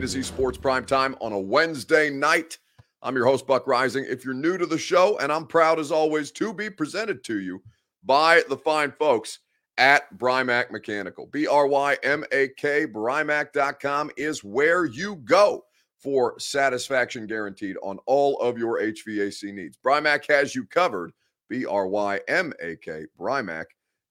To Z Sports Prime Time on a Wednesday night. I'm your host, Buck Reising. If you're new to the show, and I'm proud as always to be presented to you by the fine folks at Brymak Mechanical. B R Y M A K, Brymak.com is where you go for satisfaction guaranteed on all of your HVAC needs. Brymak has you covered. B R Y M A K,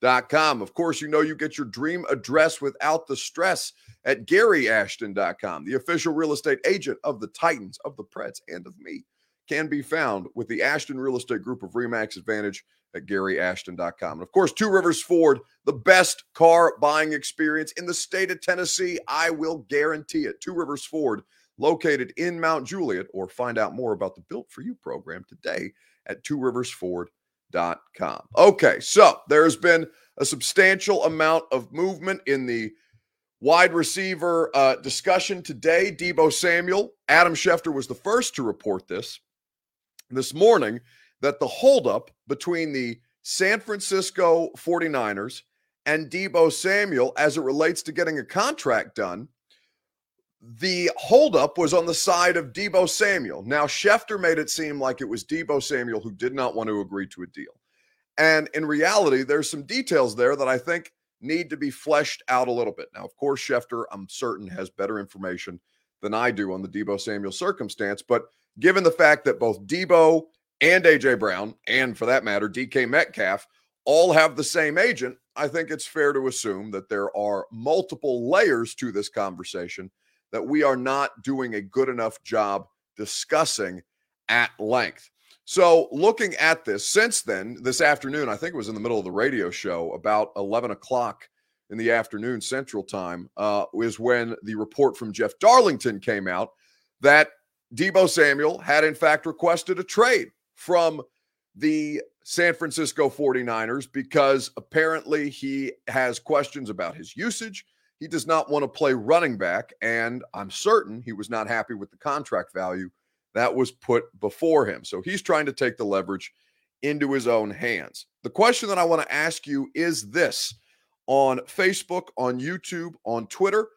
Of course, you know you get your dream address without the stress at GaryAshton.com, the official real estate agent of the Titans, of the Preds, and of me. Can be found with the Ashton Real Estate Group of Remax Advantage at GaryAshton.com. And of course, Two Rivers Ford, the best car buying experience in the state of Tennessee. I will guarantee it. Two Rivers Ford, located in Mount Juliet, or find out more about the Built for You program today at tworiversford.com. Okay, so there's been a substantial amount of movement in the wide receiver uh, discussion today. Deebo Samuel, Adam Schefter was the first to report this this morning that the holdup between the San Francisco 49ers and Deebo Samuel as it relates to getting a contract done. The holdup was on the side of Deebo Samuel. Now, Schefter made it seem like it was Deebo Samuel who did not want to agree to a deal. And in reality, there's some details there that I think need to be fleshed out a little bit. Now, of course, Schefter, I'm certain, has better information than I do on the Deebo Samuel circumstance. But given the fact that both Deebo and AJ Brown, and for that matter, DK Metcalf, all have the same agent, I think it's fair to assume that there are multiple layers to this conversation that we are not doing a good enough job discussing at length. So, looking at this since then, this afternoon, I think it was in the middle of the radio show, about 11 o'clock in the afternoon Central Time, uh, is when the report from Jeff Darlington came out that Deebo Samuel had, in fact, requested a trade from the San Francisco 49ers because apparently he has questions about his usage. He does not want to play running back. And I'm certain he was not happy with the contract value that was put before him. So he's trying to take the leverage into his own hands. The question that I want to ask you is this on Facebook, on YouTube, on Twitter,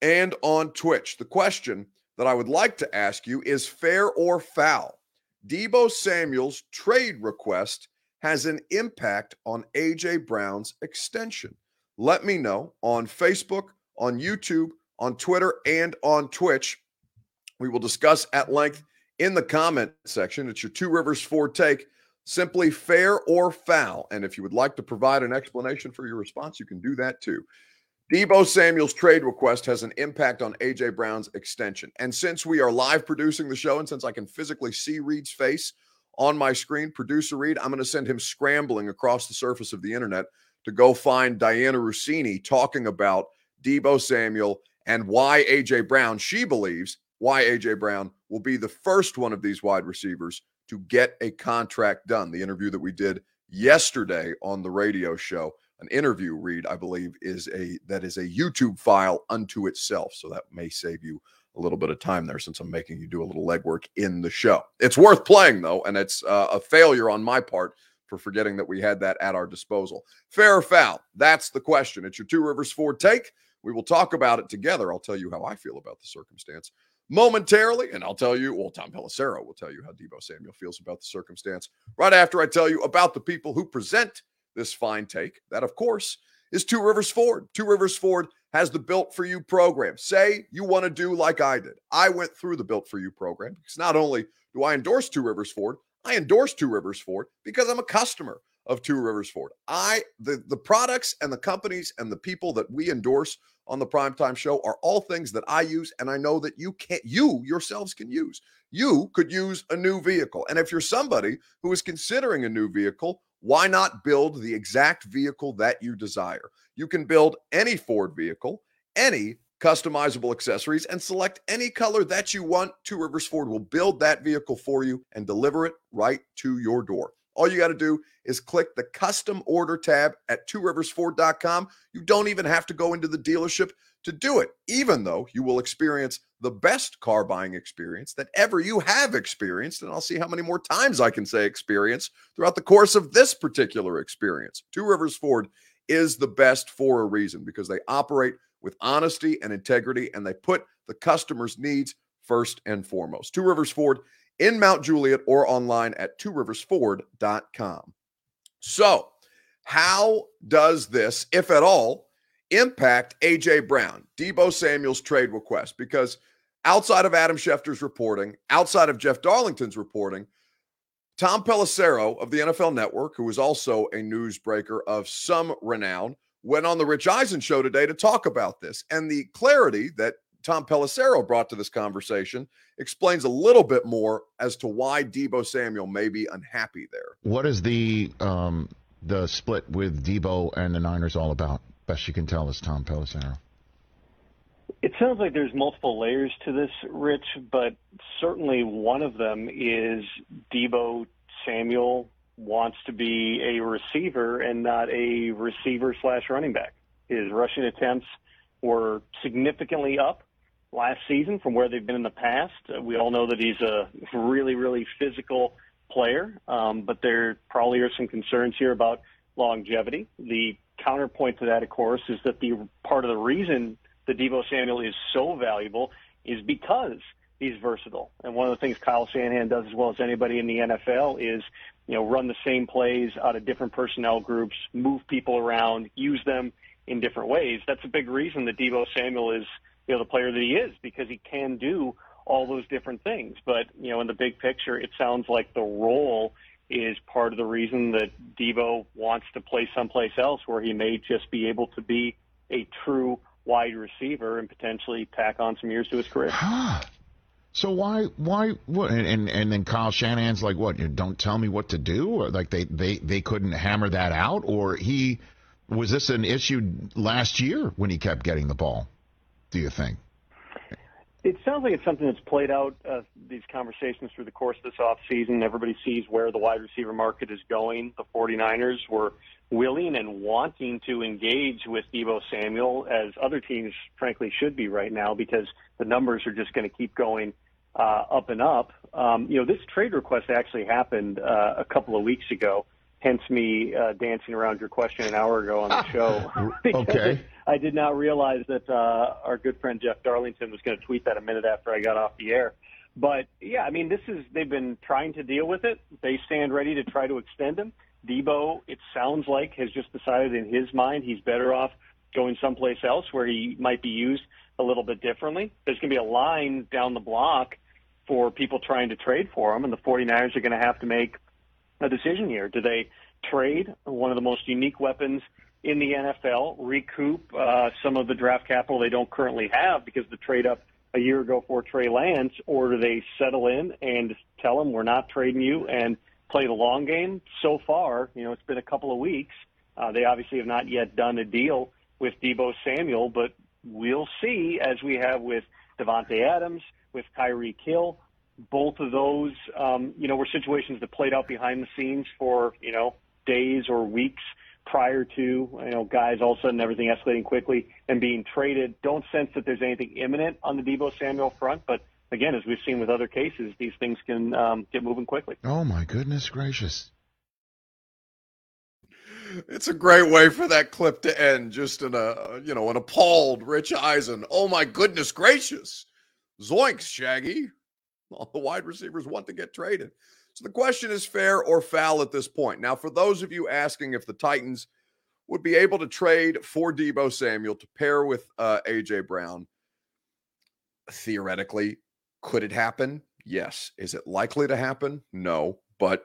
and on Twitch. The question that I would like to ask you is fair or foul? Deebo Samuel's trade request has an impact on AJ Brown's extension. Let me know on Facebook, on YouTube, on Twitter, and on Twitch. We will discuss at length in the comment section. It's your Two Rivers Ford take. Simply fair or foul. And if you would like to provide an explanation for your response, you can do that too. Deebo Samuel's trade request has an impact on AJ Brown's extension. And since we are live producing the show, and since I can physically see Reed's face on my screen, producer Reed, I'm going to send him scrambling across the surface of the internet to go find Dianna Russini talking about Deebo Samuel and why AJ Brown, she believes, why AJ Brown will be the first one of these wide receivers to get a contract done. The interview that we did yesterday on the radio show an interview read, I believe, is a that is a YouTube file unto itself. So that may save you a little bit of time there since I'm making you do a little legwork in the show. It's worth playing though, and it's uh, a failure on my part for forgetting that we had that at our disposal. Fair or foul? That's the question. It's your Two Rivers Ford take. We will talk about it together. I'll tell you how I feel about the circumstance momentarily, and I'll tell you, well, Tom Pelissero will tell you how Deebo Samuel feels about the circumstance right after I tell you about the people who present this fine take. That, of course, is Two Rivers Ford. Two Rivers Ford has the Built for You program. Say you want to do like I did. I went through the Built for You program because not only do I endorse Two Rivers Ford, I endorse Two Rivers Ford because I'm a customer of Two Rivers Ford. I the the products and the companies and the people that we endorse on the primetime show are all things that I use and I know that you can't you yourselves can use. You could use a new vehicle. And if you're somebody who is considering a new vehicle, why not build the exact vehicle that you desire? You can build any Ford vehicle, any customizable accessories, and select any color that you want. Two Rivers Ford will build that vehicle for you and deliver it right to your door. All you got to do is click the custom order tab at tworiversford.com. You don't even have to go into the dealership to do it, even though you will experience the best car buying experience that ever you have experienced. And I'll see how many more times I can say experience throughout the course of this particular experience. Two Rivers Ford is the best for a reason because they operate with honesty and integrity and they put the customer's needs first and foremost. Two Rivers Ford in Mount Juliet or online at tworiversford.com. So, how does this, if at all, impact AJ Brown, Deebo Samuel's trade request? Because outside of Adam Schefter's reporting, outside of Jeff Darlington's reporting, Tom Pelissero of the NFL Network, who is also a newsbreaker of some renown, went on the Rich Eisen show today to talk about this. And the clarity that Tom Pelissero brought to this conversation explains a little bit more as to why Deebo Samuel may be unhappy there. What is the um, the split with Deebo and the Niners all about? Best you can tell us, Tom Pelissero. It sounds like there's multiple layers to this, Rich, but certainly one of them is Deebo Samuel wants to be a receiver and not a receiver slash running back. His rushing attempts were significantly up last season from where they've been in the past. Uh, we all know that he's a really, really physical player, um, but there probably are some concerns here about longevity. The counterpoint to that, of course, is that the part of the reason that Deebo Samuel is so valuable is because he's versatile. And one of the things Kyle Shanahan does as well as anybody in the NFL is, you know, run the same plays out of different personnel groups, move people around, use them in different ways. That's a big reason that Deebo Samuel is, you know, the player that he is because he can do all those different things. But, you know, in the big picture, it sounds like the role is part of the reason that Deebo wants to play someplace else where he may just be able to be a true wide receiver and potentially tack on some years to his career. So why why what and and then Kyle Shanahan's like what you don't tell me what to do or like they they they couldn't hammer that out or he was this an issue last year when he kept getting the ball do you think it sounds like it's something that's played out uh, these conversations through the course of this offseason. Everybody sees where the wide receiver market is going. The 49ers were willing and wanting to engage with Deebo Samuel, as other teams, frankly, should be right now because the numbers are just going to keep going uh, up and up. Um, you know, this trade request actually happened uh, a couple of weeks ago hence me uh, dancing around your question an hour ago on the show. okay. I did not realize that uh, our good friend Jeff Darlington was going to tweet that a minute after I got off the air. But yeah, I mean, this is they've been trying to deal with it. They stand ready to try to extend him. Deebo, it sounds like, has just decided in his mind he's better off going someplace else where he might be used a little bit differently. There's going to be a line down the block for people trying to trade for him, and the 49ers are going to have to make a decision here. Do they trade one of the most unique weapons in the NFL, recoup uh, some of the draft capital they don't currently have because the trade up a year ago for Trey Lance, or do they settle in and tell them we're not trading you and play the long game? So far, you know, it's been a couple of weeks. Uh, they obviously have not yet done a deal with Deebo Samuel, but we'll see as we have with Davante Adams, with Tyreek Hill. both of those, um, you know, were situations that played out behind the scenes for, you know, days or weeks prior to, you know, guys all of a sudden everything escalating quickly and being traded. Don't sense that there's anything imminent on the Deebo Samuel front, but again, as we've seen with other cases, these things can um, get moving quickly. Oh my goodness gracious! It's a great way for that clip to end, just in a you know an appalled Rich Eisen. Oh my goodness gracious! Zoinks, Shaggy all the wide receivers want to get traded. So the question is fair or foul at this point. Now, for those of you asking if the Titans would be able to trade for Deebo Samuel to pair with uh, AJ Brown, theoretically, could it happen? Yes. Is it likely to happen? No. But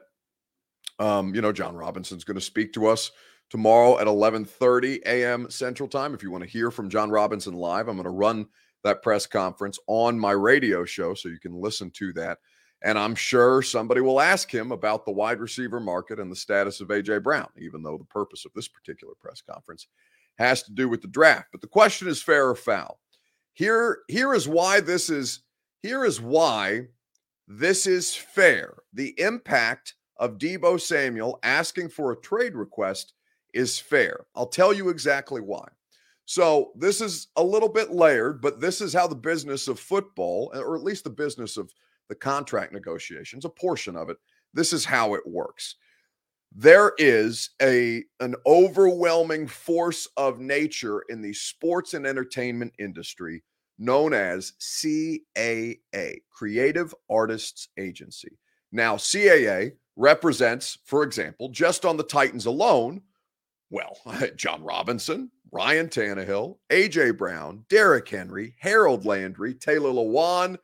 um, you know, Jon Robinson's going to speak to us tomorrow at 11:30 a.m. Central Time. If you want to hear from Jon Robinson live, I'm going to run that press conference on my radio show so you can listen to that. And I'm sure somebody will ask him about the wide receiver market and the status of AJ Brown, even though the purpose of this particular press conference has to do with the draft. But the question is fair or foul. Here, here is why this is here is why this is fair. The impact of Deebo Samuel asking for a trade request is fair. I'll tell you exactly why. So this is a little bit layered, but this is how the business of football, uh, or at least the business of the contract negotiations, a portion of it, this is how it works. There is a an overwhelming force of nature in the sports and entertainment industry known as CAA, Creative Artists Agency. Now, CAA represents, for example, just on the Titans alone, well, Jon Robinson, Ryan Tannehill, AJ Brown, Derrick Henry, Harold Landry, Taylor Lewan,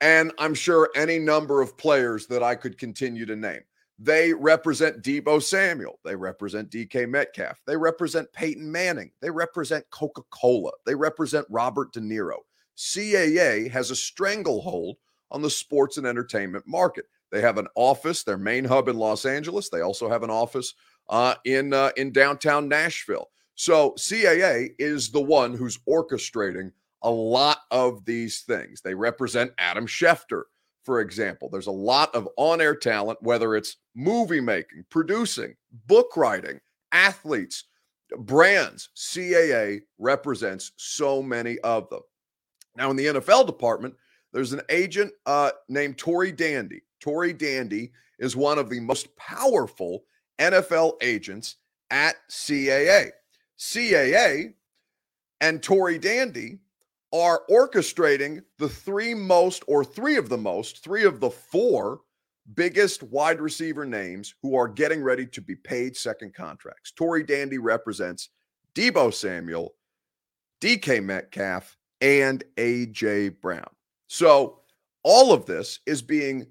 and I'm sure any number of players that I could continue to name. They represent Deebo Samuel. They represent DK Metcalf. They represent Peyton Manning. They represent Coca Cola. They represent Robert De Niro. CAA has a stranglehold on the sports and entertainment market. They have an office, their main hub in Los Angeles. They also have an office uh, in uh, in downtown Nashville. So CAA is the one who's orchestrating a lot of these things. They represent Adam Schefter, for example. There's a lot of on-air talent, whether it's movie making, producing, book writing, athletes, brands. CAA represents so many of them. Now, in the NFL department, there's an agent uh, named Tory Dandy. Tory Dandy is one of the most powerful NFL agents at CAA. CAA and Tory Dandy are orchestrating the three most, or three of the most, three of the four biggest wide receiver names who are getting ready to be paid second contracts. Tory Dandy represents Deebo Samuel, DK Metcalf, and AJ Brown. So all of this is being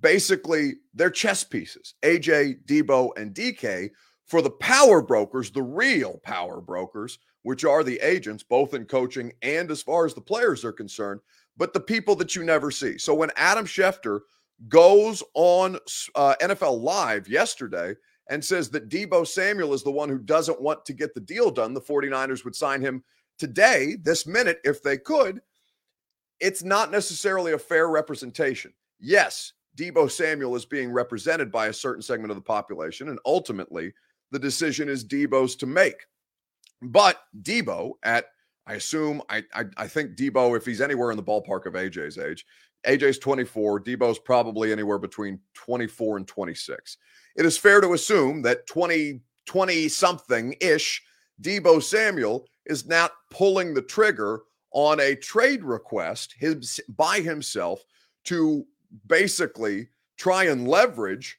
basically their chess pieces AJ, Deebo, and DK for the power brokers, the real power brokers, which are the agents, both in coaching and as far as the players are concerned, but the people that you never see. So when Adam Schefter goes on uh, NFL Live yesterday and says that Deebo Samuel is the one who doesn't want to get the deal done, the 49ers would sign him today, this minute, if they could. It's not necessarily a fair representation. Yes, Deebo Samuel is being represented by a certain segment of the population, and ultimately the decision is Deebo's to make. But Deebo, at I assume I, I, I think Deebo, if he's anywhere in the ballpark of AJ's age, AJ's 24, Deebo's probably anywhere between 24 and 26. It is fair to assume that 20 20 something ish Deebo Samuel is not pulling the trigger on a trade request his, by himself to basically try and leverage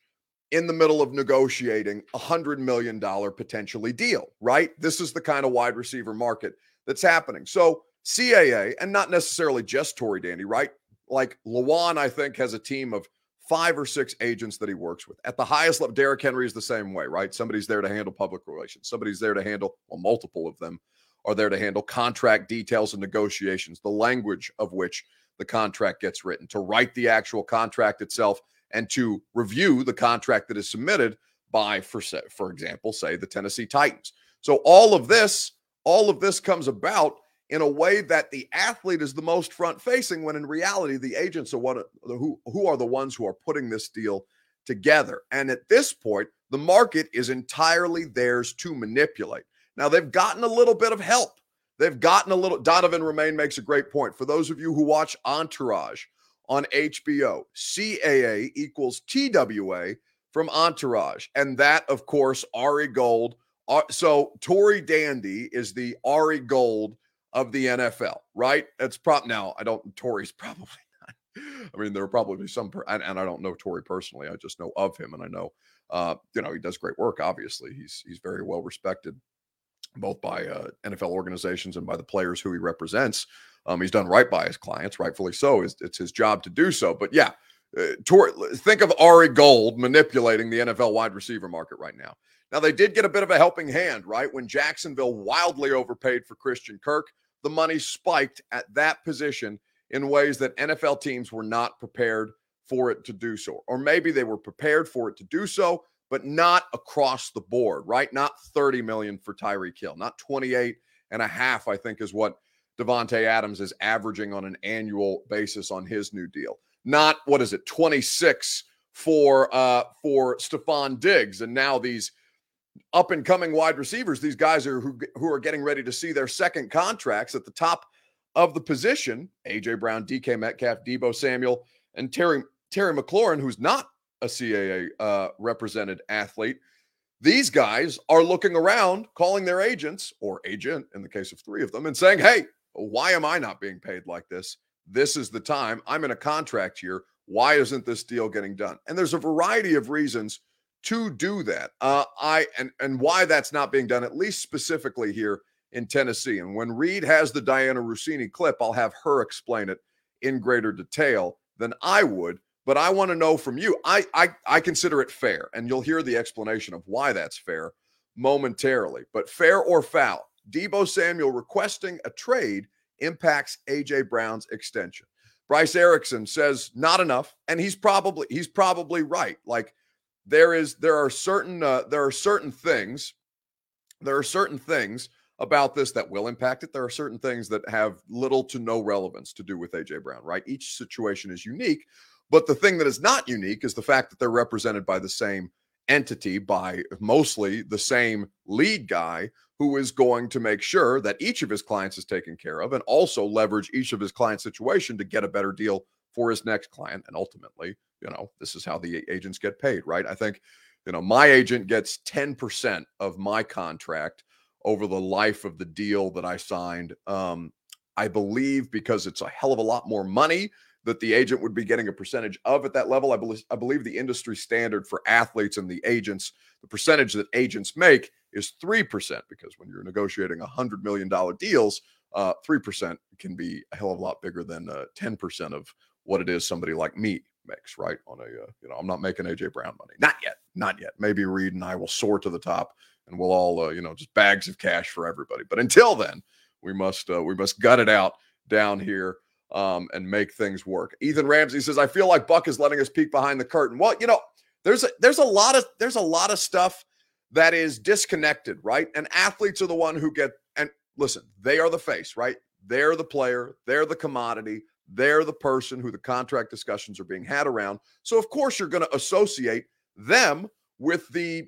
in the middle of negotiating a hundred million dollar potentially deal, right? This is the kind of wide receiver market that's happening. So CAA, and not necessarily just Tory Dandy, right? Like Lewan, I think, has a team of five or six agents that he works with. At the highest level, Derrick Henry is the same way, right? Somebody's there to handle public relations. Somebody's there to handle, well, multiple of them are there to handle contract details and negotiations, the language of which the contract gets written, to write the actual contract itself, and to review the contract that is submitted by, for, for example, say the Tennessee Titans. So all of this, all of this comes about in a way that the athlete is the most front facing when in reality the agents are what who who are the ones who are putting this deal together and at this point the market is entirely theirs to manipulate now they've gotten a little bit of help They've gotten a little. Donovan Romain makes a great point. For those of you who watch Entourage on HBO, CAA equals TMA from Entourage. And that, of course, Ari Gold. Uh, so Tory Dandy is the Ari Gold of the NFL, right? It's prop now. I don't, Tory's probably not. I mean, there will probably some, and, and, I don't know Tory personally. I just know of him, and I know, uh, you know, he does great work. Obviously, he's he's very well respected both by uh, NFL organizations and by the players who he represents. Um, he's done right by his clients, rightfully so. It's, it's his job to do so. But yeah, uh, think of Ari Gold manipulating the NFL wide receiver market right now. Now, they did get a bit of a helping hand, right? When Jacksonville wildly overpaid for Christian Kirk, the money spiked at that position in ways that NFL teams were not prepared for it to do so. Or maybe they were prepared for it to do so, but not across the board, right? Not 30 million for Tyreek Hill, not 28 and a half, I think is what Davante Adams is averaging on an annual basis on his new deal. Not what is it, 26 for uh for Stefon Diggs. And now these up and coming wide receivers, these guys are who, who are getting ready to see their second contracts at the top of the position. AJ Brown, DK Metcalf, Deebo Samuel, and Terry Terry McLaurin, who's not a CAA uh, represented athlete. These guys are looking around, calling their agents or agent in the case of three of them, and saying, "Hey, why am I not being paid like this? This is the time. I'm in a contract here. Why isn't this deal getting done? And there's a variety of reasons to do that. Uh, I and and why that's not being done, at least specifically here in Tennessee. And when Reed has the Dianna Russini clip, I'll have her explain it in greater detail than I would. But I want to know from you. I, I I consider it fair, and you'll hear the explanation of why that's fair momentarily. But fair or foul, Deebo Samuel requesting a trade impacts AJ Brown's extension. Bryce Erickson says not enough, and he's probably he's probably right. Like there is there are certain uh, there are certain things there are certain things about this that will impact it. There are certain things that have little to no relevance to do with AJ Brown, right? Each situation is unique, but the thing that is not unique is the fact that they're represented by the same entity, by mostly the same lead guy who is going to make sure that each of his clients is taken care of and also leverage each of his client situation to get a better deal for his next client. And ultimately you know this is how the agents get paid right? I think you know my agent gets 10% of my contract over the life of the deal that i signed. Um i believe because it's a hell of a lot more money that the agent would be getting a percentage of at that level. I believe, I believe the industry standard for athletes and the agents, the percentage that agents make is 3%, because when you're negotiating a $100 million deals, uh, 3% can be a hell of a lot bigger than uh, 10% of what it is somebody like me makes, right? On a, uh, you know, I'm not making AJ Brown money. Not yet. Not yet. Maybe Reed and I will soar to the top and we'll all, uh, you know, just bags of cash for everybody. But until then, we must, we must gut it out down here um, and make things work. Ethan Ramsey says, "I feel like Buck is letting us peek behind the curtain." Well, you know, there's a, there's a lot of there's a lot of stuff that is disconnected, right? And athletes are the one who get and listen, they are the face, right? They're the player, they're the commodity, they're the person who the contract discussions are being had around. So of course you're going to associate them with the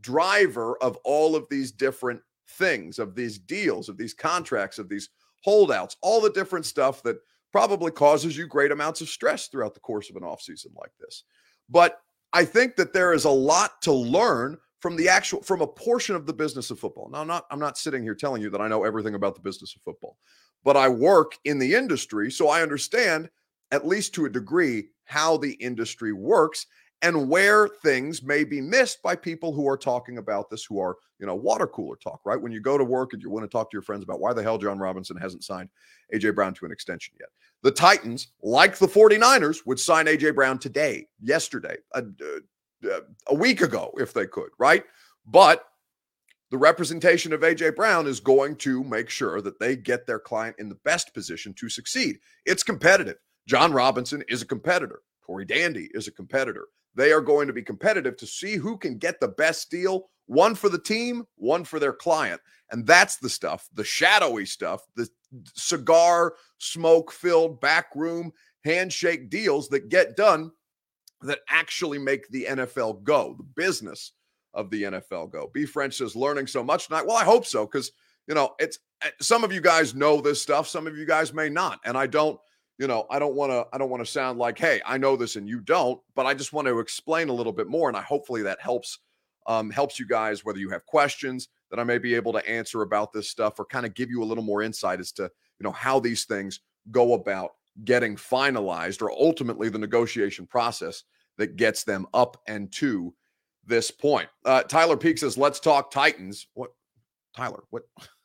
driver of all of these different things, of these deals, of these contracts, of these holdouts, all the different stuff that probably causes you great amounts of stress throughout the course of an offseason like this. But I think that there is a lot to learn from the actual from a portion of the business of football. Now I'm not I'm not sitting here telling you that I know everything about the business of football, but I work in the industry so I understand at least to a degree how the industry works and where things may be missed by people who are talking about this, who are, you know, water cooler talk, right? When you go to work and you want to talk to your friends about why the hell Jon Robinson hasn't signed AJ Brown to an extension yet. The Titans, like the 49ers, would sign AJ Brown today, yesterday, a, uh, a week ago, if they could, right? But the representation of AJ Brown is going to make sure that they get their client in the best position to succeed. It's competitive. Jon Robinson is a competitor. Tory Dandy is a competitor. They are going to be competitive to see who can get the best deal, one for the team, one for their client. And that's the stuff, the shadowy stuff, the cigar smoke filled backroom handshake deals that get done that actually make the NFL go, the business of the NFL go. B French says learning so much tonight. Well, I hope so because you know it's eh, some of you guys know this stuff, some of you guys may not, and I don't you know, I don't want to I don't want to sound like, "Hey, I know this and you don't," but I just want to explain a little bit more and I hopefully that helps um, helps you guys whether you have questions that I may be able to answer about this stuff or kind of give you a little more insight as to, you know, how these things go about getting finalized or ultimately the negotiation process that gets them up and to this point. Uh, Tyler Peak says, "Let's talk Titans." What Tyler, what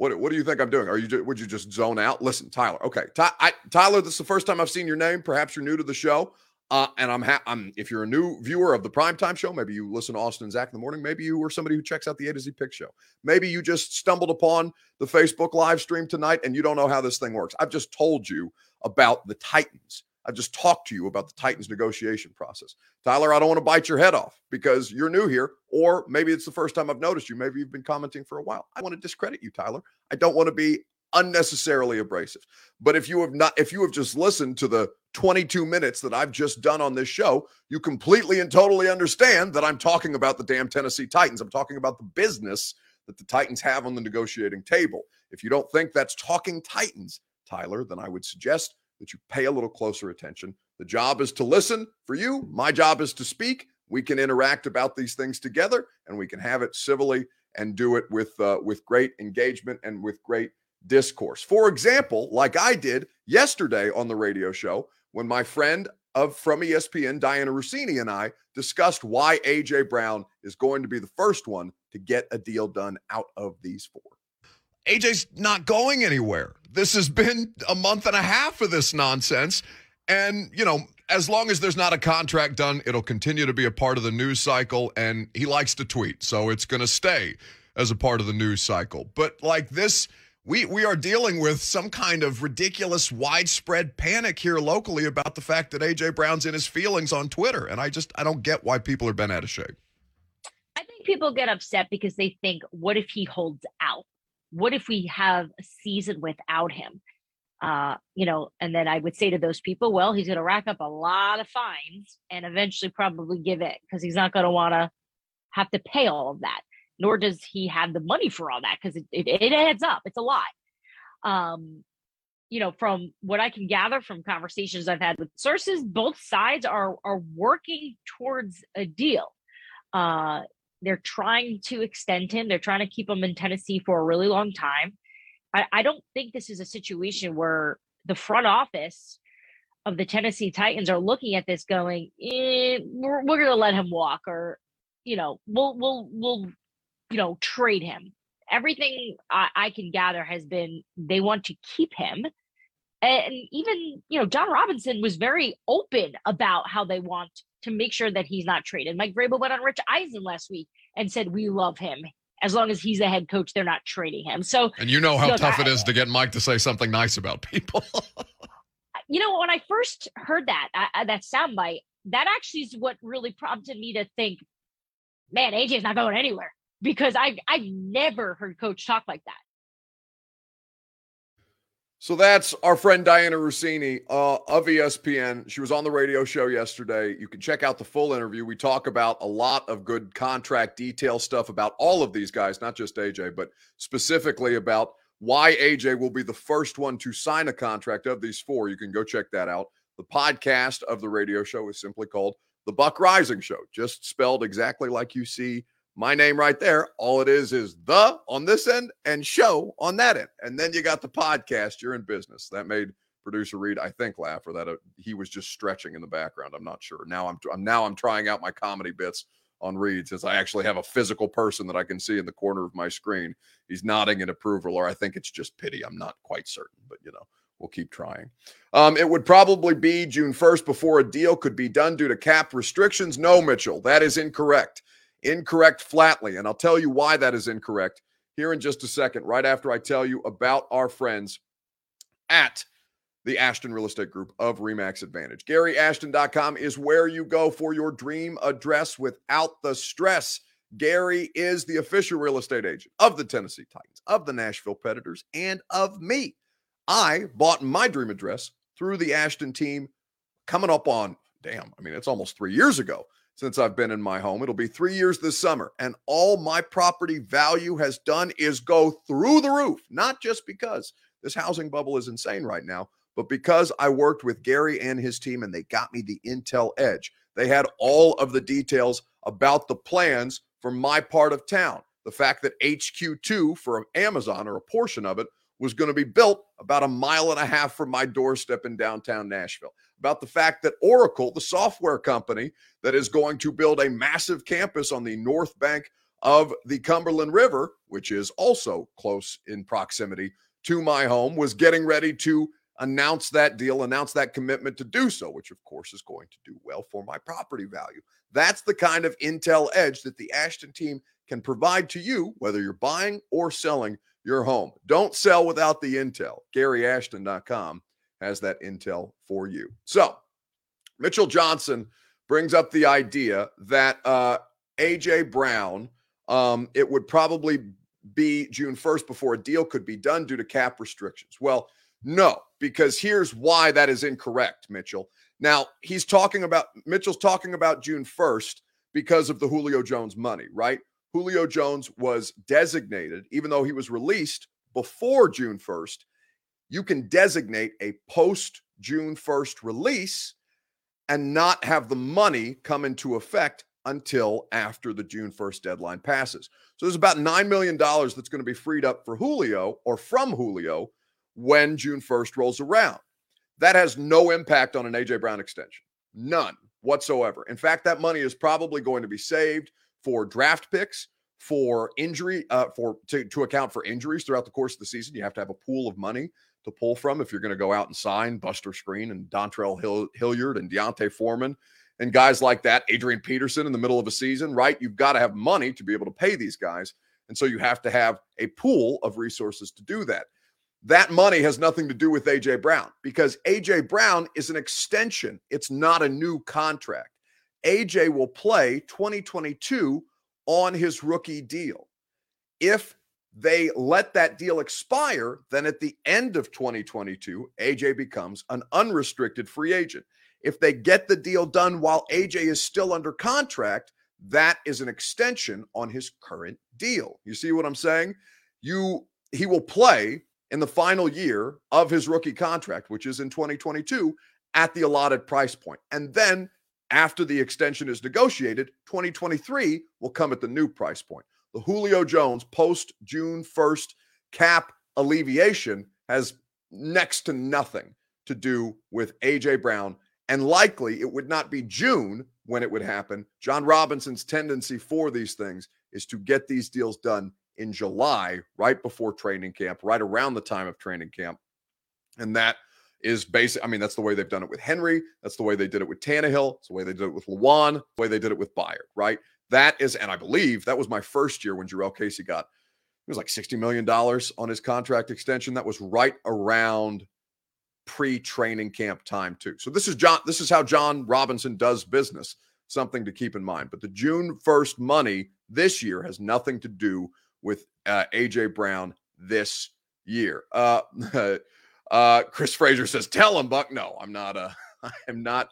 what, what do you think I'm doing? Are you would you just zone out? Listen, Tyler. Okay, Ty, I, Tyler, this is the first time I've seen your name. Perhaps you're new to the show, uh, and I'm, ha- I'm if you're a new viewer of the primetime show, maybe you listen to Austin and Zach in the morning. Maybe you were somebody who checks out the A to Z Pick Show. Maybe you just stumbled upon the Facebook live stream tonight and you don't know how this thing works. I've just told you about the Titans. I've just talked to you about the Titans negotiation process. Tyler, I don't want to bite your head off because you're new here, or maybe it's the first time I've noticed you. Maybe you've been commenting for a while. I want to discredit you, Tyler. I don't want to be unnecessarily abrasive. But if you have not, if you have just listened to the 22 minutes that I've just done on this show, you completely and totally understand that I'm talking about the damn Tennessee Titans. I'm talking about the business that the Titans have on the negotiating table. If you don't think that's talking Titans, Tyler, then I would suggest that you pay a little closer attention. The job is to listen for you. My job is to speak. We can interact about these things together, and we can have it civilly and do it with uh, with great engagement and with great discourse. For example, like I did yesterday on the radio show when my friend of from ESPN, Dianna Russini and I discussed why AJ Brown is going to be the first one to get a deal done out of these four. AJ's not going anywhere. This has been a month and a half of this nonsense. And, you know, as long as there's not a contract done, it'll continue to be a part of the news cycle. And he likes to tweet, so it's going to stay as a part of the news cycle. But like this, we we are dealing with some kind of ridiculous widespread panic here locally about the fact that AJ Brown's in his feelings on Twitter, and I just I don't get why people are bent out of shape. I think people get upset because they think, what if he holds out? What if we have a season without him? Uh, you know, and then I would say to those people, well, he's going to rack up a lot of fines and eventually probably give it because he's not going to want to have to pay all of that nor does he have the money for all that because it, it, it, adds up. It's a lot. Um, you know, from what I can gather from conversations I've had with sources, both sides are are working towards a deal. Uh, they're trying to extend him. They're trying to keep him in Tennessee for a really long time. I, I don't think this is a situation where the front office of the Tennessee Titans are looking at this going, eh, we're, we're going to let him walk or you know, we'll we'll we'll you know, trade him. Everything I, I can gather has been they want to keep him. And even, you know, Jon Robinson was very open about how they want to make sure that he's not traded. Mike Vrabel went on Rich Eisen last week and said, We love him. As long as he's the head coach, they're not trading him. So, and you know how tough I, it is to get Mike to say something nice about people. you know, when I first heard that I, that soundbite, that actually is what really prompted me to think, man, AJ's not going anywhere because I've I've never heard coach talk like that. So that's our friend Dianna Russini uh, of ESPN. She was on the radio show yesterday. You can check out the full interview. We talk about a lot of good contract detail stuff about all of these guys, not just AJ, but specifically about why AJ will be the first one to sign a contract of these four. You can go check that out. The podcast of the radio show is simply called The Buck Reising Show, just spelled exactly like you see my name right there. All it is is the on this end and show on that end. And then you got the podcast. You're in business. That made producer Reed, I think, laugh or that uh, he was just stretching in the background. I'm not sure. Now I'm, now I'm trying out my comedy bits on Reed since I actually have a physical person that I can see in the corner of my screen. He's nodding in approval, or I think it's just pity. I'm not quite certain, but you know, we'll keep trying. Um, it would probably be June 1st before a deal could be done due to cap restrictions. No, Mitchell, that is incorrect. Incorrect flatly. And I'll tell you why that is incorrect here in just a second, right after I tell you about our friends at the Ashton Real Estate Group of Remax Advantage. GaryAshton.com is where you go for your dream address without the stress. Gary is the official real estate agent of the Tennessee Titans, of the Nashville Predators, and of me. I bought my dream address through the Ashton team coming up on, damn, I mean, it's almost three years ago since I've been in my home. It'll be three years this summer. And all my property value has done is go through the roof, not just because this housing bubble is insane right now, but because I worked with Gary and his team and they got me the Intel Edge. They had all of the details about the plans for my part of town. The fact that HQ2 for Amazon or a portion of it was going to be built about a mile and a half from my doorstep in downtown Nashville. About the fact that Oracle, the software company that is going to build a massive campus on the north bank of the Cumberland River, which is also close in proximity to my home, was getting ready to announce that deal, announce that commitment to do so, which of course is going to do well for my property value. That's the kind of intel edge that the Ashton team can provide to you, whether you're buying or selling your home. Don't sell without the intel. GaryAshton.com has that intel for you. So, Mitchell Johnson brings up the idea that uh, AJ Brown, um, it would probably be June 1st before a deal could be done due to cap restrictions. Well, no, because here's why that is incorrect, Mitchell. Now, he's talking about, Mitchell's talking about June 1st because of the Julio Jones money, right? Julio Jones was designated, even though he was released before June 1st, you can designate a post June 1st release and not have the money come into effect until after the June 1st deadline passes. So there's about $9 million that's going to be freed up for Julio or from Julio when June 1st rolls around. That has no impact on an AJ Brown extension. None whatsoever. In fact, that money is probably going to be saved for draft picks, for injury, uh, for to, to account for injuries throughout the course of the season. You have to have a pool of money to pull from if you're going to go out and sign Buster Skrine and Dontrell Hill, Hilliard and D'Onta Foreman and guys like that, Adrian Peterson in the middle of a season, right? You've got to have money to be able to pay these guys. And so you have to have a pool of resources to do that. That money has nothing to do with AJ Brown because AJ Brown is an extension. It's not a new contract. AJ will play 2022 on his rookie deal. If they let that deal expire, then at the end of 2022, AJ becomes an unrestricted free agent. If they get the deal done while AJ is still under contract, that is an extension on his current deal. You see what I'm saying? You he will play in the final year of his rookie contract, which is in 2022, at the allotted price point. And then after the extension is negotiated, 2023 will come at the new price point. The Julio Jones post June 1st cap alleviation has next to nothing to do with AJ Brown. And likely it would not be June when it would happen. Jon Robinson's tendency for these things is to get these deals done in July, right before training camp, right around the time of training camp. And that is basic. I mean, that's the way they've done it with Henry. That's the way they did it with Tannehill. It's the way they did it with Lewan, the way they did it with Byard, right? That is, and I believe that was my first year when Jurrell Casey got, it was like $60 million on his contract extension. That was right around pre-training camp time, too. So this is Jon, this is how Jon Robinson does business. Something to keep in mind. But the June 1st money this year has nothing to do with uh, AJ Brown this year. Uh, uh, Chris Frazier says, "Tell him, Buck." No, I'm not. Uh, I'm not.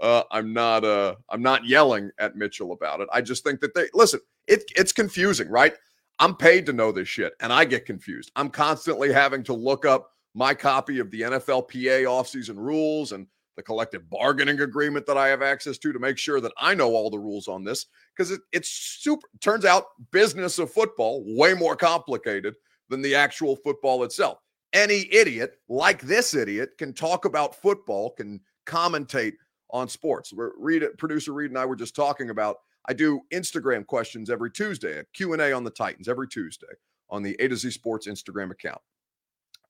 Uh, I'm not. Uh, I'm not yelling at Mitchell about it. I just think that they listen. It, it's confusing, right? I'm paid to know this shit, and I get confused. I'm constantly having to look up my copy of the NFLPA offseason rules and the collective bargaining agreement that I have access to to make sure that I know all the rules on this because it, it's super. Turns out business of football way more complicated than the actual football itself. Any idiot like this idiot can talk about football, can commentate on sports. Reed, producer Reed and I were just talking about. I do Instagram questions every Tuesday, a Q and A on the Titans every Tuesday on the A to Z Sports Instagram account,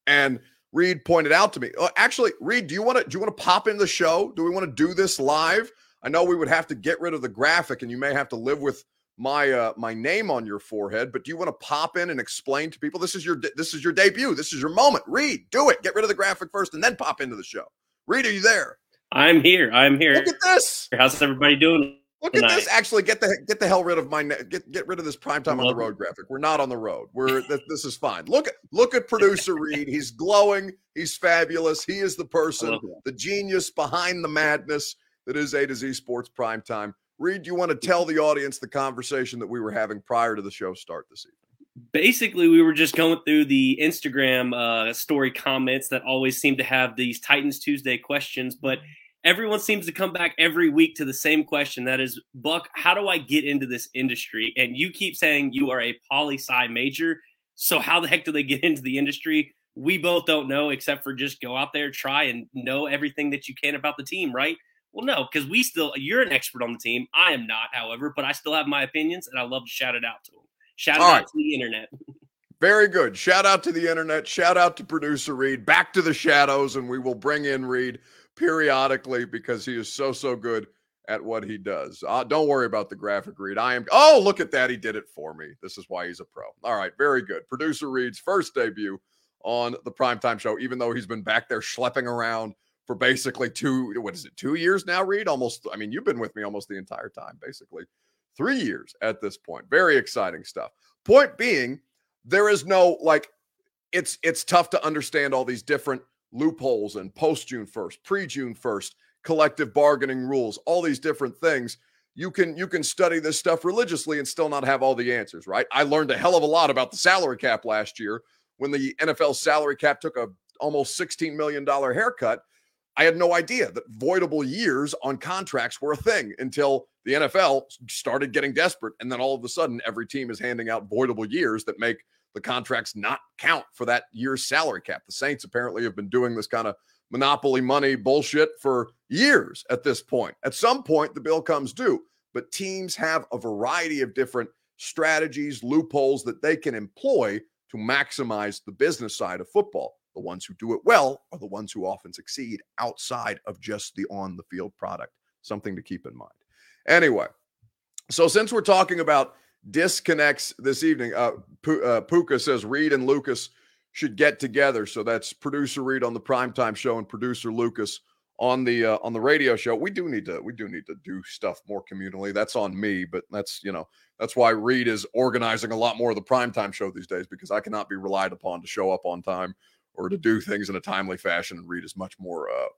and Reed pointed out to me. Uh, actually, Reed, do you want to do you want to pop in the show? Do we want to do this live? I know we would have to get rid of the graphic, and you may have to live with my uh, my name on your forehead. But do you want to pop in and explain to people this is your this is your debut, this is your moment? Reed, do it. Get rid of the graphic first, and then pop into the show. Reed, are you there? I'm here. I'm here. Look at this. How's everybody doing? Look tonight? at this. Actually, get the get the hell rid of my get get rid of this prime time on the road graphic. We're not on the road. We're this is fine. Look at look at producer Reed. He's glowing. He's fabulous. He is the person, the genius behind the madness that is A to Z Sports Prime Time. Reed, do you want to tell the audience the conversation that we were having prior to the show start this evening? Basically, we were just going through the Instagram uh, story comments that always seem to have these Titans Tuesday questions, but everyone seems to come back every week to the same question that is buck how do i get into this industry? And you keep saying you are a poli sci major. So how the heck do they get into the industry? We both don't know except for just go out there try and know everything that you can about the team right? Well no because we still you're an expert on the team. I am not however but i still have my opinions and i love to shout it out to them shout All out right. to the internet Very good. Shout out to the internet. Shout out to producer Reed. Back to the shadows, and we will bring in Reed periodically because he is so so good at what he does. Uh, don't worry about the graphic Reed. I am. Oh, look at that! He did it for me. This is why he's a pro. All right, very good. Producer Reed's first debut on the primetime show, even though he's been back there schlepping around for basically two. What is it? Two years now, Reed. Almost. I mean, you've been with me almost the entire time, basically three years at this point. Very exciting stuff. Point being, there is no like. It's it's tough to understand all these different loopholes and post June 1st, pre June 1st, collective bargaining rules, all these different things. You can you can study this stuff religiously and still not have all the answers, right? I learned a hell of a lot about the salary cap last year when the NFL salary cap took a almost $16 million haircut. I had no idea that voidable years on contracts were a thing until the NFL started getting desperate. And then all of a sudden, every team is handing out voidable years that make the contracts not count for that year's salary cap. The Saints apparently have been doing this kind of monopoly money bullshit for years at this point. At some point, the bill comes due, but teams have a variety of different strategies, loopholes that they can employ to maximize the business side of football. The ones who do it well are the ones who often succeed outside of just the on the field product. Something to keep in mind. Anyway, so since we're talking about disconnects this evening, uh, P- uh, Puka says Reed and Lucas should get together. So that's producer Reed on the primetime show and producer Lucas on the uh, on the radio show. We do need to we do need to do stuff more communally. That's on me, but that's you know that's why Reed is organizing a lot more of the primetime show these days because I cannot be relied upon to show up on time or to do things in a timely fashion. And Reed is much more uh,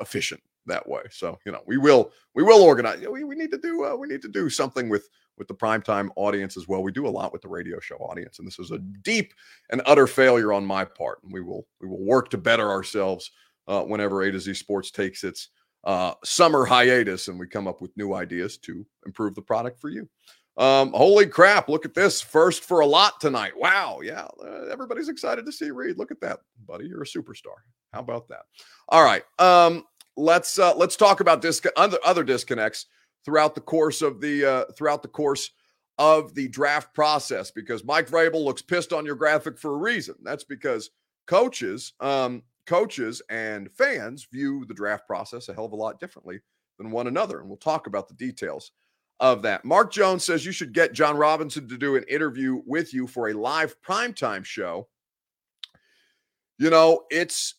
efficient that way. So you know, we will we will organize. We, we need to do uh, we need to do something with with the primetime audience as well. We do a lot with the radio show audience, and this is a deep and utter failure on my part. And we will we will work to better ourselves uh, whenever A to Z Sports takes its uh, summer hiatus and we come up with new ideas to improve the product for you. Um, holy crap, look at this. First for a lot tonight. Wow. Yeah. Uh, everybody's excited to see Reed. Look at that, buddy. You're a superstar. How about that? All right. Um, let's uh, let's talk about disc- other, other disconnects throughout the course of the uh, throughout the course of the draft process because Mike Vrabel looks pissed on your graphic for a reason. That's because coaches, um, coaches and fans view the draft process a hell of a lot differently than one another, and we'll talk about the details of that. Mark Jones says you should get Jon Robinson to do an interview with you for a live primetime show. You know, it's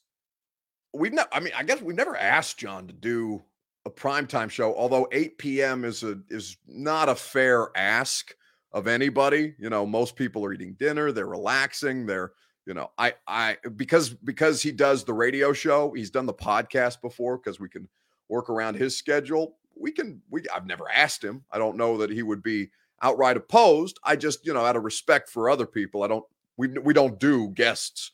we've never, I mean, I guess we've never asked Jon to do a primetime show, although 8 p.m. is a is not a fair ask of anybody. You know, most people are eating dinner, they're relaxing, they're you know, I I because because he does the radio show, he's done the podcast before because we can work around his schedule we can we I've never asked him. I don't know that he would be outright opposed. I just, you know, out of respect for other people, I don't we we don't do guests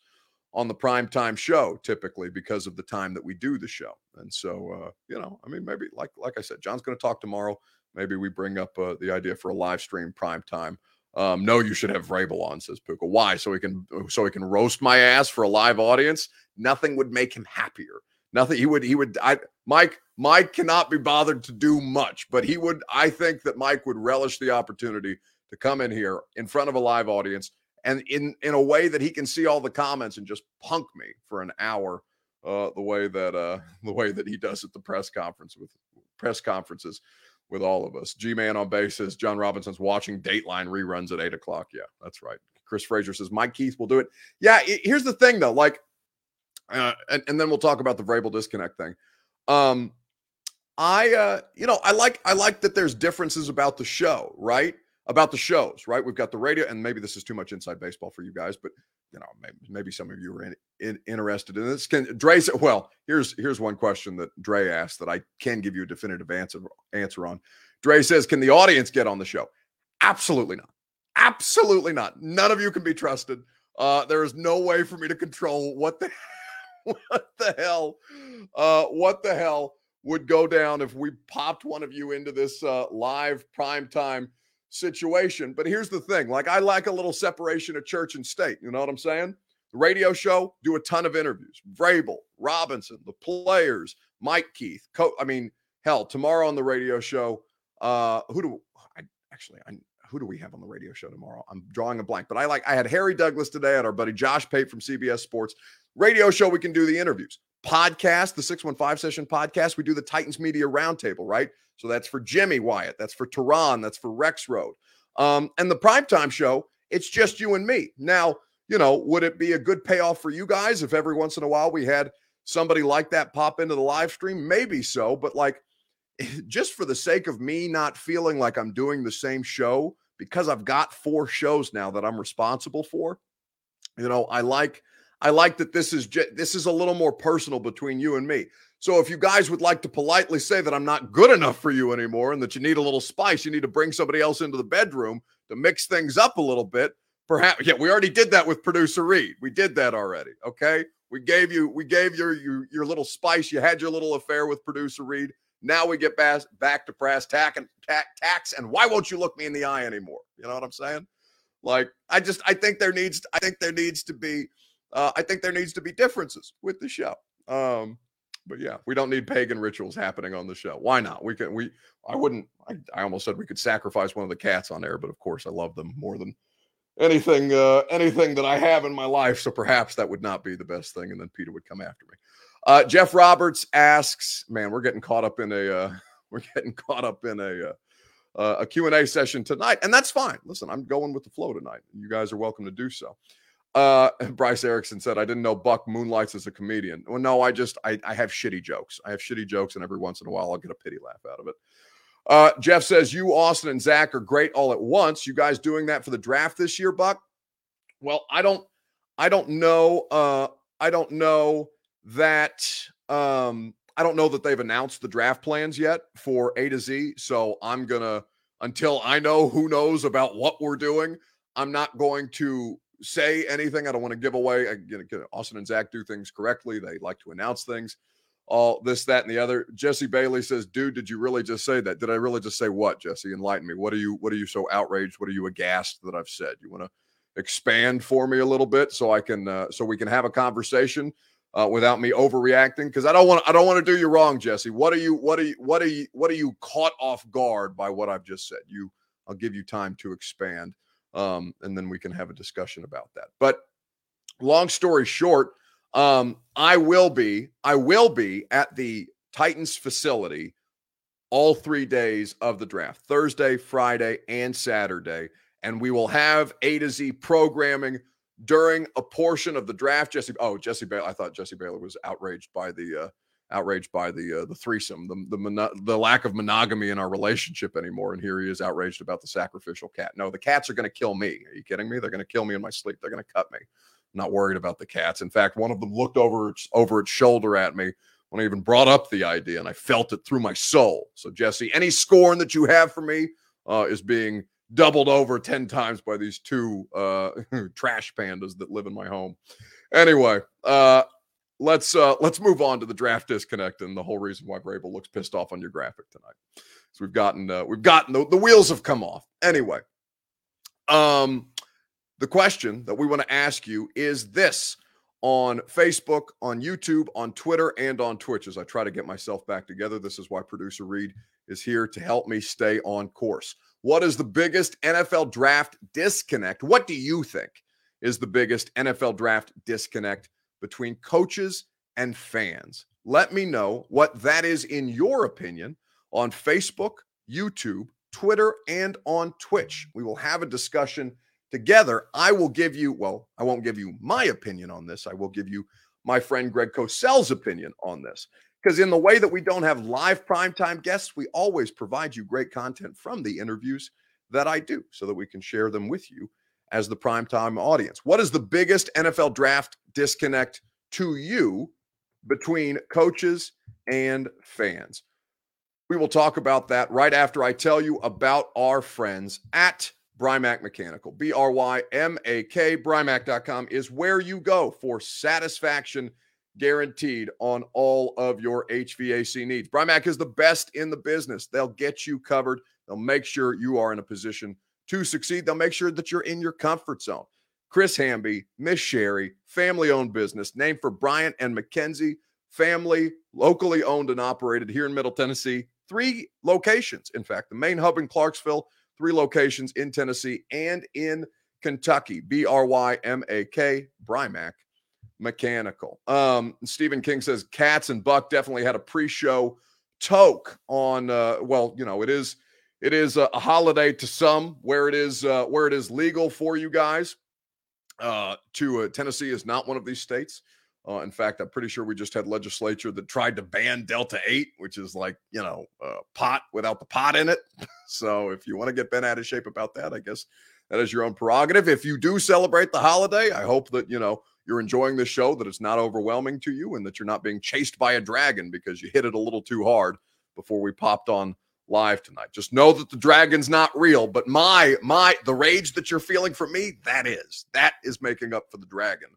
on the prime time show typically because of the time that we do the show. And so uh, you know, I mean maybe like like I said, Jon's going to talk tomorrow. Maybe we bring up uh, the idea for a live stream prime time. Um, no, you should have Vrabel on, says Puka. Why? So he can so he can roast my ass for a live audience. Nothing would make him happier. Nothing. He would. He would. I. Mike. Mike cannot be bothered to do much, but he would. I think that Mike would relish the opportunity to come in here in front of a live audience and in in a way that he can see all the comments and just punk me for an hour. Uh, the way that uh, the way that he does at the press conference with press conferences with all of us. G Man on base says Jon Robinson's watching Dateline reruns at eight o'clock. Yeah, that's right. Chris Frazier says Mike Keith will do it. Yeah, it, here's the thing though, like uh, and, and then we'll talk about the Vrabel disconnect thing. Um, I, uh, you know, I like I like that there's differences about the show, right? About the shows, right? We've got the radio, and maybe this is too much inside baseball for you guys, but you know, maybe, maybe some of you are in, in, interested in this. Can Dre say, well, here's here's one question that Dre asked that I can give you a definitive answer answer on. Dre says, can the audience get on the show? Absolutely not. Absolutely not. None of you can be trusted. Uh, there is no way for me to control what the what the hell? Uh, what the hell would go down if we popped one of you into this uh, live prime time situation? But here's the thing: like, I like a little separation of church and state. You know what I'm saying? The radio show, do a ton of interviews. Vrabel, Robinson, the players, Mike Keith. Co- I mean, hell, tomorrow on the radio show, uh, who do I actually? I, who do we have on the radio show tomorrow? I'm drawing a blank, but I like I had Harry Douglas today. Had our buddy Josh Pate from CBS Sports. Radio show, we can do the interviews. Podcast, the 615 session podcast, we do the Titans Media Roundtable, right? So that's for Jimmy Wyatt, that's for Turron, that's for Rexrode. Um, and the primetime show, it's just you and me. Now, you know, would it be a good payoff for you guys if every once in a while we had somebody like that pop into the live stream? Maybe so, but like just for the sake of me not feeling like I'm doing the same show because I've got four shows now that I'm responsible for, you know, I like I like that this is this is a little more personal between you and me. So if you guys would like to politely say that I'm not good enough for you anymore and that you need a little spice, you need to bring somebody else into the bedroom to mix things up a little bit. Perhaps, yeah, we already did that with producer Reed. We did that already. Okay. We gave you we gave your your, your little spice. You had your little affair with producer Reed. Now we get back back to brass tack and tack, tax. And why won't you look me in the eye anymore? You know what I'm saying? Like I just I think there needs I think there needs to be uh, I think there needs to be differences with the show. Um, but yeah, we don't need pagan rituals happening on the show. Why not? We can. We. I wouldn't. I, I almost said we could sacrifice one of the cats on air, but of course, I love them more than anything. Uh, anything that I have in my life. So perhaps that would not be the best thing, and then Peter would come after me. Uh, Jeff Roberts asks, "Man, we're getting caught up in a. Uh, we're getting caught up in a." Uh, uh, a Q&A session tonight, and that's fine. Listen, I'm going with the flow tonight. You guys are welcome to do so. Uh, Bryce Erickson said, I didn't know Buck moonlights as a comedian. Well, no, I just, I, I have shitty jokes. I have shitty jokes, and every once in a while I'll get a pity laugh out of it. Uh, Jeff says, You, Austin, and Zach are great all at once. You guys doing that for the draft this year, Buck? Well, I don't, I don't know. Uh, I don't know that, um, I don't know that they've announced the draft plans yet for A to Z. So I'm going to, until I know who knows about what we're doing, I'm not going to say anything. I don't want to give away. Know, Austin and Zach do things correctly. They like to announce things, all this, that, and the other. Jesse Bailey says, "Dude, did you really just say that? Did I really just say what, Jesse? Enlighten me. What are you? What are you so outraged? What are you aghast that I've said? You want to expand for me a little bit so I can, uh, so we can have a conversation." Uh, without me overreacting because I don't want I don't want to do you wrong, Jesse. What are you what are you what are you what are you caught off guard by what I've just said? You I'll give you time to expand um, and then we can have a discussion about that. But long story short, um, I will be I will be at the Titans facility all three days of the draft Thursday, Friday, and Saturday. And we will have A to Z programming during a portion of the draft. Jesse, oh, Jesse Baylor. I thought Jesse Baylor was outraged by the uh, outraged by the uh, the threesome, the the, mono- the lack of monogamy in our relationship anymore. And here he is outraged about the sacrificial cat. No, the cats are going to kill me. Are you kidding me? They're going to kill me in my sleep. They're going to cut me. I'm not worried about the cats. In fact, one of them looked over its, over its shoulder at me when I even brought up the idea, and I felt it through my soul. So Jesse, any scorn that you have for me uh, is being doubled over 10 times by these two uh, trash pandas that live in my home. Anyway, uh, let's uh let's move on to the draft disconnect and the whole reason why Vrabel looks pissed off on your graphic tonight. So we've gotten uh, we've gotten the, the wheels have come off. Anyway, um the question that we want to ask you is this on Facebook, on YouTube, on Twitter, and on Twitch as I try to get myself back together. This is why producer Reed is here to help me stay on course. What is the biggest NFL draft disconnect? What do you think is the biggest NFL draft disconnect between coaches and fans. Let me know what that is in your opinion on Facebook, YouTube, Twitter, and on Twitch. We will have a discussion together. I will give you, well, I won't give you my opinion on this. I will give you my friend Greg Cosell's opinion on this. Because in the way that we don't have live primetime guests, we always provide you great content from the interviews that I do so that we can share them with you as the primetime audience. What is the biggest NFL draft disconnect to you between coaches and fans? We will talk about that right after I tell you about our friends at Brymak Mechanical. B R Y M A K. Brymak.com is where you go for satisfaction guaranteed on all of your HVAC needs. Brymak is the best in the business. They'll get you covered, they'll make sure you are in a position to succeed. They'll make sure that you're in your comfort zone. Chris Hamby, Miss Sherry, family owned business, named for Bryant and Mackenzie, family, locally owned and operated here in Middle Tennessee. Three locations, in fact, the main hub in Clarksville, three locations in Tennessee and in Kentucky. B R Y M A K, Brymak Mechanical. Um, Stephen King says Cats and Buck definitely had a pre show toke on, uh, well, you know, it is it is a, holiday to some where it is uh, where it is legal for you guys. Uh, to uh, Tennessee is not one of these states. Uh, in fact, I'm pretty sure we just had legislature that tried to ban Delta 8, which is like, you know, uh, pot without the pot in it. so if you want to get bent out of shape about that, I guess that is your own prerogative. If you do celebrate the holiday, I hope that, you know, you're enjoying the show, that it's not overwhelming to you, and that you're not being chased by a dragon because you hit it a little too hard before we popped on live tonight. Just know that the dragon's not real, but my my the rage that you're feeling from me, that is. That is making up for the dragon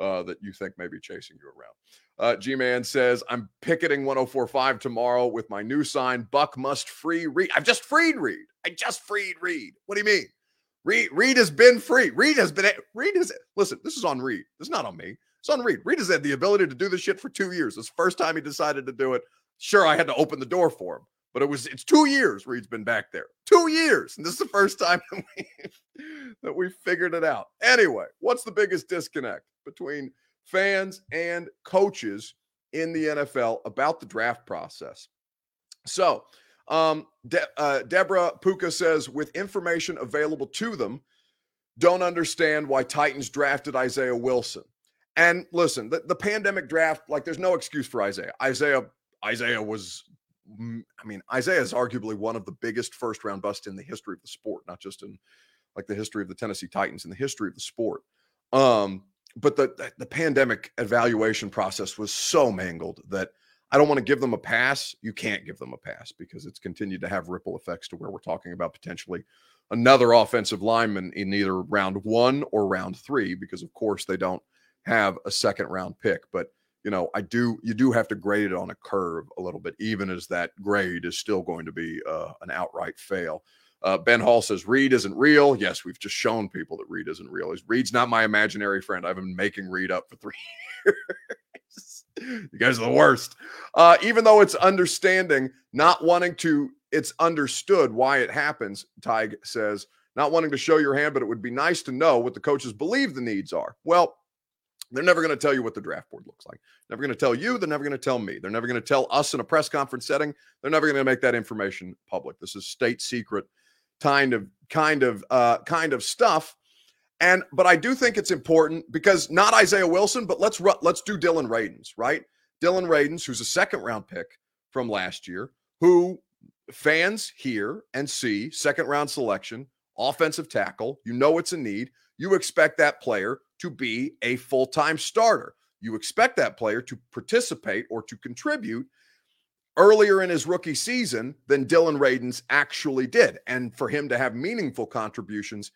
uh, that you think may be chasing you around. Uh, G Man says, I'm picketing 1045 tomorrow with my new sign, Buck must free Reed. I've just freed Reed. I just freed Reed. What do you mean? Reed, Reed has been free. Reed has been, Reed has, listen, this is on Reed. This is not on me. It's on Reed. Reed has had the ability to do this shit for two years. This first time he decided to do it. Sure, I had to open the door for him, but it was, it's two years Reed's been back there. Two years. And this is the first time that we, that we figured it out. Anyway, what's the biggest disconnect between fans and coaches in the NFL about the draft process. So, um, De- uh, Deborah Puka says, with information available to them, don't understand why Titans drafted Isaiah Wilson. And listen, the, the pandemic draft, like, there's no excuse for Isaiah. Isaiah, Isaiah was, I mean, Isaiah is arguably one of the biggest first round busts in the history of the sport, not just in like the history of the Tennessee Titans, in the history of the sport. Um, but the the pandemic evaluation process was so mangled that I don't want to give them a pass. You can't give them a pass because it's continued to have ripple effects to where we're talking about potentially another offensive lineman in either round one or round three, because of course they don't have a second round pick. But you know, I do you do have to grade it on a curve a little bit, even as that grade is still going to be uh, an outright fail. Uh, ben Hall says Reed isn't real. Yes, we've just shown people that Reed isn't real. Reed's not my imaginary friend. I've been making Reed up for three years. you guys are the worst. Uh, even though it's understanding, not wanting to, it's understood why it happens. Tig says, not wanting to show your hand, but it would be nice to know what the coaches believe the needs are. Well, they're never going to tell you what the draft board looks like. Never going to tell you. They're never going to tell me. They're never going to tell us in a press conference setting. They're never going to make that information public. This is state secret kind of kind of uh, kind of stuff. And but I do think it's important because not Isaiah Wilson, but let's let's do Dillon Radunz, right? Dillon Radunz, who's a second round pick from last year, who fans hear and see second round selection, offensive tackle. You know it's a need. You expect that player to be a full time starter. You expect that player to participate or to contribute earlier in his rookie season than Dillon Radunz actually did. And for him to have meaningful contributions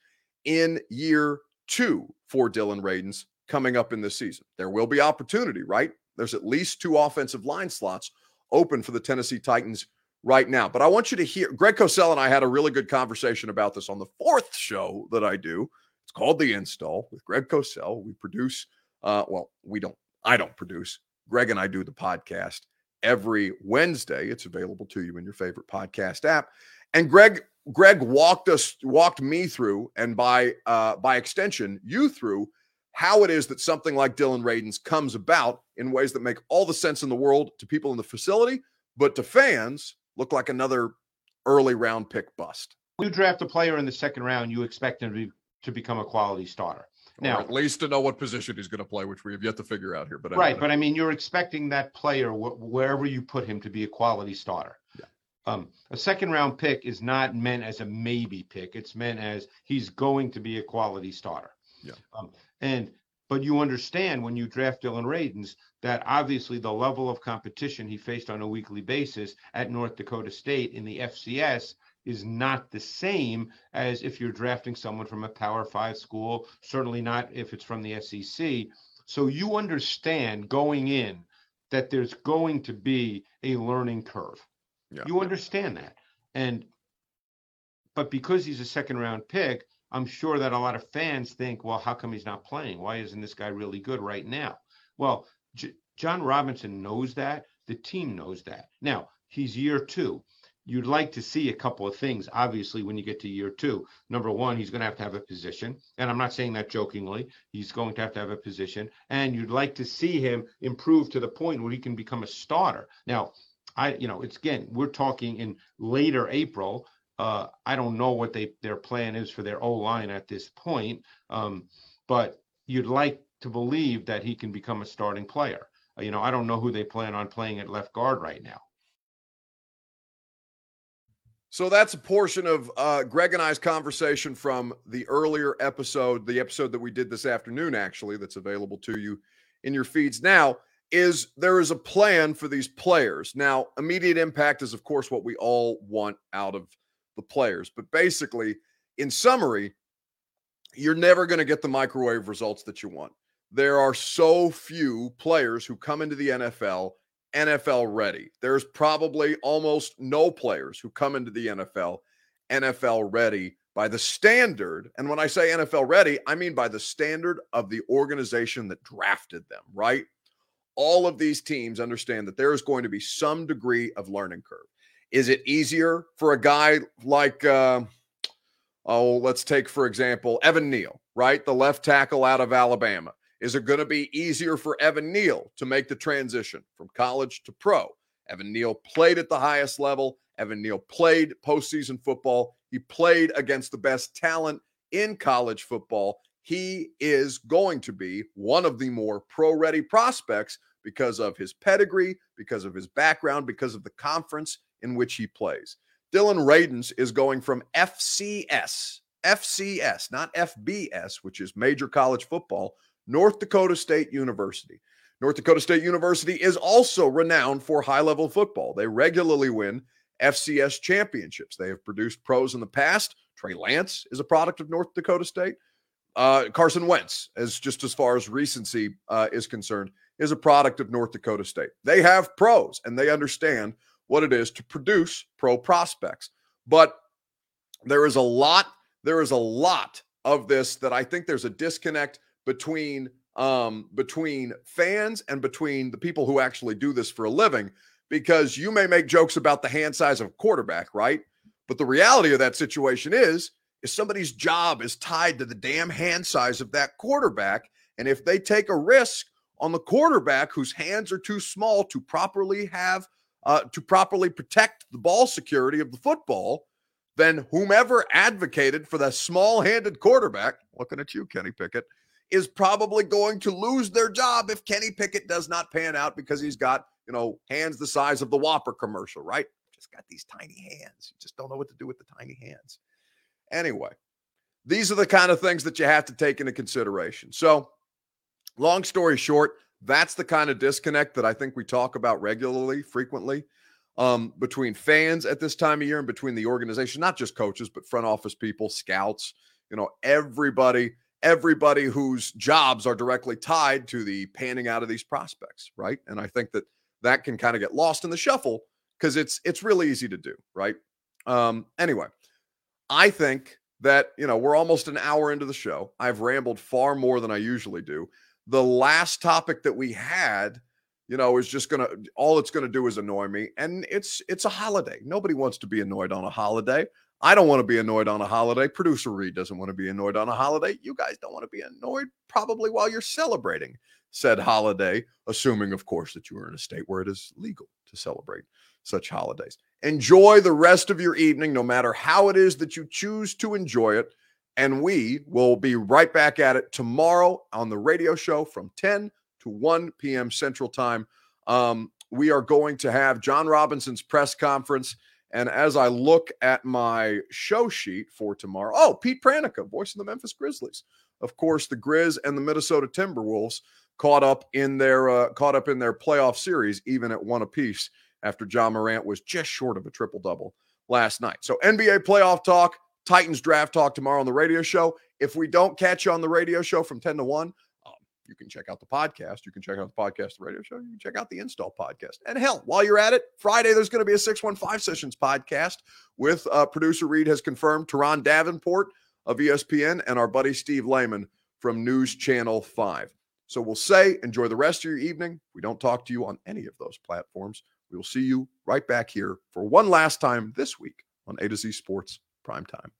in year two for Dillon Radunz coming up in this season. There will be opportunity, right? There's at least two offensive line slots open for the Tennessee Titans right now. But I want you to hear Greg Cosell and I had a really good conversation about this on the fourth show that I do. It's called The Install with Greg Cosell. We produce, uh, well, we don't, I don't produce. Greg and I do the podcast every Wednesday. It's available to you in your favorite podcast app. And Greg Greg walked us walked me through and by uh by extension you through how it is that something like Dillon Radunz comes about in ways that make all the sense in the world to people in the facility, but to fans look like another early round pick bust. You draft a player in the second round, you expect him to, be, to become a quality starter. Now, or at least to know what position he's going to play, which we have yet to figure out here. But right, but I mean, you're expecting that player wh- wherever you put him to be a quality starter. Yeah. Um, a second round pick is not meant as a maybe pick. It's meant as he's going to be a quality starter. Yeah. Um, and but you understand when you draft Dillon Radunz that obviously the level of competition he faced on a weekly basis at North Dakota State in the FCS is not the same as if you're drafting someone from a Power Five school, certainly not if it's from the SEC. So you understand going in that there's going to be a learning curve. Yeah. You understand that. And but because he's a second round pick, I'm sure that a lot of fans think, well, how come he's not playing? Why isn't this guy really good right now? Well, J- Jon Robinson knows that. The team knows that. Now, he's year two you'd like to see a couple of things, obviously, when you get to year two. Number one, he's going to have to have a position. And I'm not saying that jokingly. He's going to have to have a position. And you'd like to see him improve to the point where he can become a starter. Now, I, you know, it's again, we're talking in later April. Uh, I don't know what they their plan is for their O line at this point. Um, but you'd like to believe that he can become a starting player. Uh, you know, I don't know who they plan on playing at left guard right now. So that's a portion of uh, Greg and I's conversation from the earlier episode, the episode that we did this afternoon, actually, that's available to you in your feeds now. Is there is a plan for these players now? Immediate impact is, of course, what we all want out of the players. But basically, in summary, you're never going to get the microwave results that you want. there are so few players who come into the NFL NFL ready. There's probably almost no players who come into the NFL NFL ready by the standard. And when I say NFL ready, I mean by the standard of the organization that drafted them, right? All of these teams understand that there is going to be some degree of learning curve. Is it easier for a guy like, uh, oh, let's take, for example, Evan Neal, right? The left tackle out of Alabama. Is it going to be easier for Evan Neal to make the transition from college to pro? Evan Neal played at the highest level. Evan Neal played postseason football. He played against the best talent in college football. He is going to be one of the more pro ready prospects because of his pedigree, because of his background, because of the conference in which he plays. Dillon Radunz is going from FCS, FCS, not FBS, which is major college football, North Dakota State University. North Dakota State University is also renowned for high level football. They regularly win FCS championships. They have produced pros in the past. Trey Lance is a product of North Dakota State. Uh, Carson Wentz, as just as far as recency uh, is concerned, is a product of North Dakota State. They have pros and they understand what it is to produce pro prospects. But there is a lot, there is a lot of this that I think there's a disconnect between um, between fans and between the people who actually do this for a living because you may make jokes about the hand size of quarterback, right? But the reality of that situation is is somebody's job is tied to the damn hand size of that quarterback and if they take a risk on the quarterback whose hands are too small to properly have uh, to properly protect the ball security of the football, then whomever advocated for the small-handed quarterback, looking at you, Kenny Pickett, is probably going to lose their job if Kenny Pickett does not pan out because he's got, you know, hands the size of the Whopper commercial, right? Just got these tiny hands. You just don't know what to do with the tiny hands. Anyway, these are the kind of things that you have to take into consideration. So, long story short, that's the kind of disconnect that I think we talk about regularly, frequently, um, between fans at this time of year and between the organization, not just coaches, but front office people, scouts, you know, everybody everybody whose jobs are directly tied to the panning out of these prospects, right? And I think that that can kind of get lost in the shuffle because it's it's really easy to do, right? Um, anyway, I think that you know we're almost an hour into the show. I've rambled far more than I usually do. The last topic that we had, you know, is just gonna all it's gonna do is annoy me, and it's it's a holiday. Nobody wants to be annoyed on a holiday. I don't want to be annoyed on a holiday. Producer Reed doesn't want to be annoyed on a holiday. You guys don't want to be annoyed probably while you're celebrating said holiday, assuming, of course, that you are in a state where it is legal to celebrate such holidays. Enjoy the rest of your evening, no matter how it is that you choose to enjoy it. And we will be right back at it tomorrow on the radio show from 10 to 1 p.m. Central Time. Um, we are going to have Jon Robinson's press conference. And as I look at my show sheet for tomorrow, oh, Pete Pranica, voice of the Memphis Grizzlies. Of course, the Grizz and the Minnesota Timberwolves caught up in their uh, caught up in their playoff series, even at one apiece after Ja Morant was just short of a triple double last night. So NBA playoff talk, Titans draft talk tomorrow on the radio show. If we don't catch you on the radio show from 10 to 1, you can check out the podcast. You can check out the podcast, the radio show. You can check out the install podcast. And hell, while you're at it, Friday, there's going to be a 615 Sessions podcast with uh, producer Reed has confirmed Turron Davenport of ESPN and our buddy Steve Lehman from News Channel 5. So we'll say enjoy the rest of your evening. We don't talk to you on any of those platforms. We will see you right back here for one last time this week on A to Z Sports Prime Time.